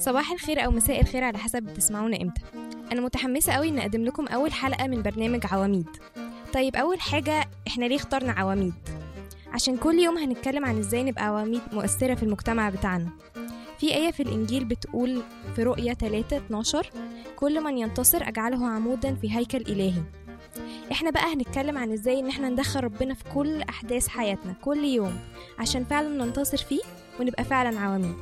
صباح الخير أو مساء الخير على حسب بتسمعونا إمتى. أنا متحمسة قوي إن أقدم لكم أول حلقة من برنامج عواميد. طيب أول حاجة إحنا ليه اخترنا عواميد؟ عشان كل يوم هنتكلم عن إزاي نبقى عواميد مؤثرة في المجتمع بتاعنا. في آية في الإنجيل بتقول في رؤية 3 12 كل من ينتصر أجعله عمودا في هيكل إلهي. إحنا بقى هنتكلم عن إزاي إن إحنا ندخل ربنا في كل أحداث حياتنا كل يوم عشان فعلا ننتصر فيه ونبقى فعلا عواميد.